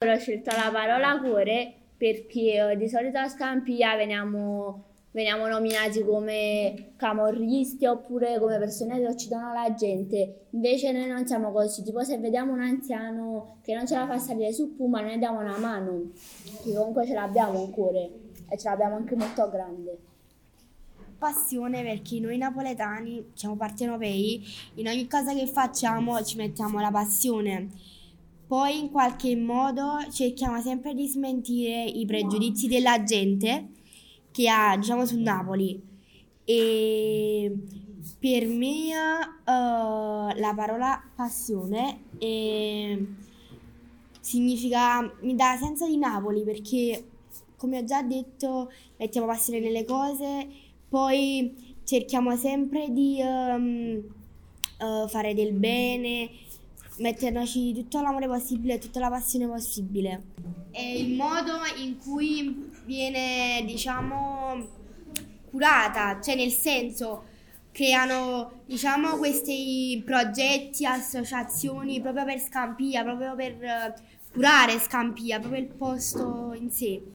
Ho scelto la parola cuore perché eh, di solito a Scampia veniamo, veniamo nominati come camorristi oppure come persone che uccidono la gente. Invece noi non siamo così, tipo se vediamo un anziano che non ce la fa salire sul Puma, noi diamo una mano, che comunque ce l'abbiamo un cuore e ce l'abbiamo anche molto grande. Passione perché noi napoletani siamo partenopei, in ogni cosa che facciamo ci mettiamo la passione. Poi in qualche modo cerchiamo sempre di smentire i pregiudizi della gente che ha, diciamo, su Napoli. E per me uh, la parola passione è, significa, mi dà senso di Napoli perché, come ho già detto, mettiamo passione nelle cose, poi cerchiamo sempre di um, uh, fare del bene metterci tutto l'amore possibile tutta la passione possibile. È il modo in cui viene, diciamo, curata, cioè nel senso creano, diciamo, questi progetti, associazioni proprio per Scampia, proprio per curare Scampia, proprio il posto in sé.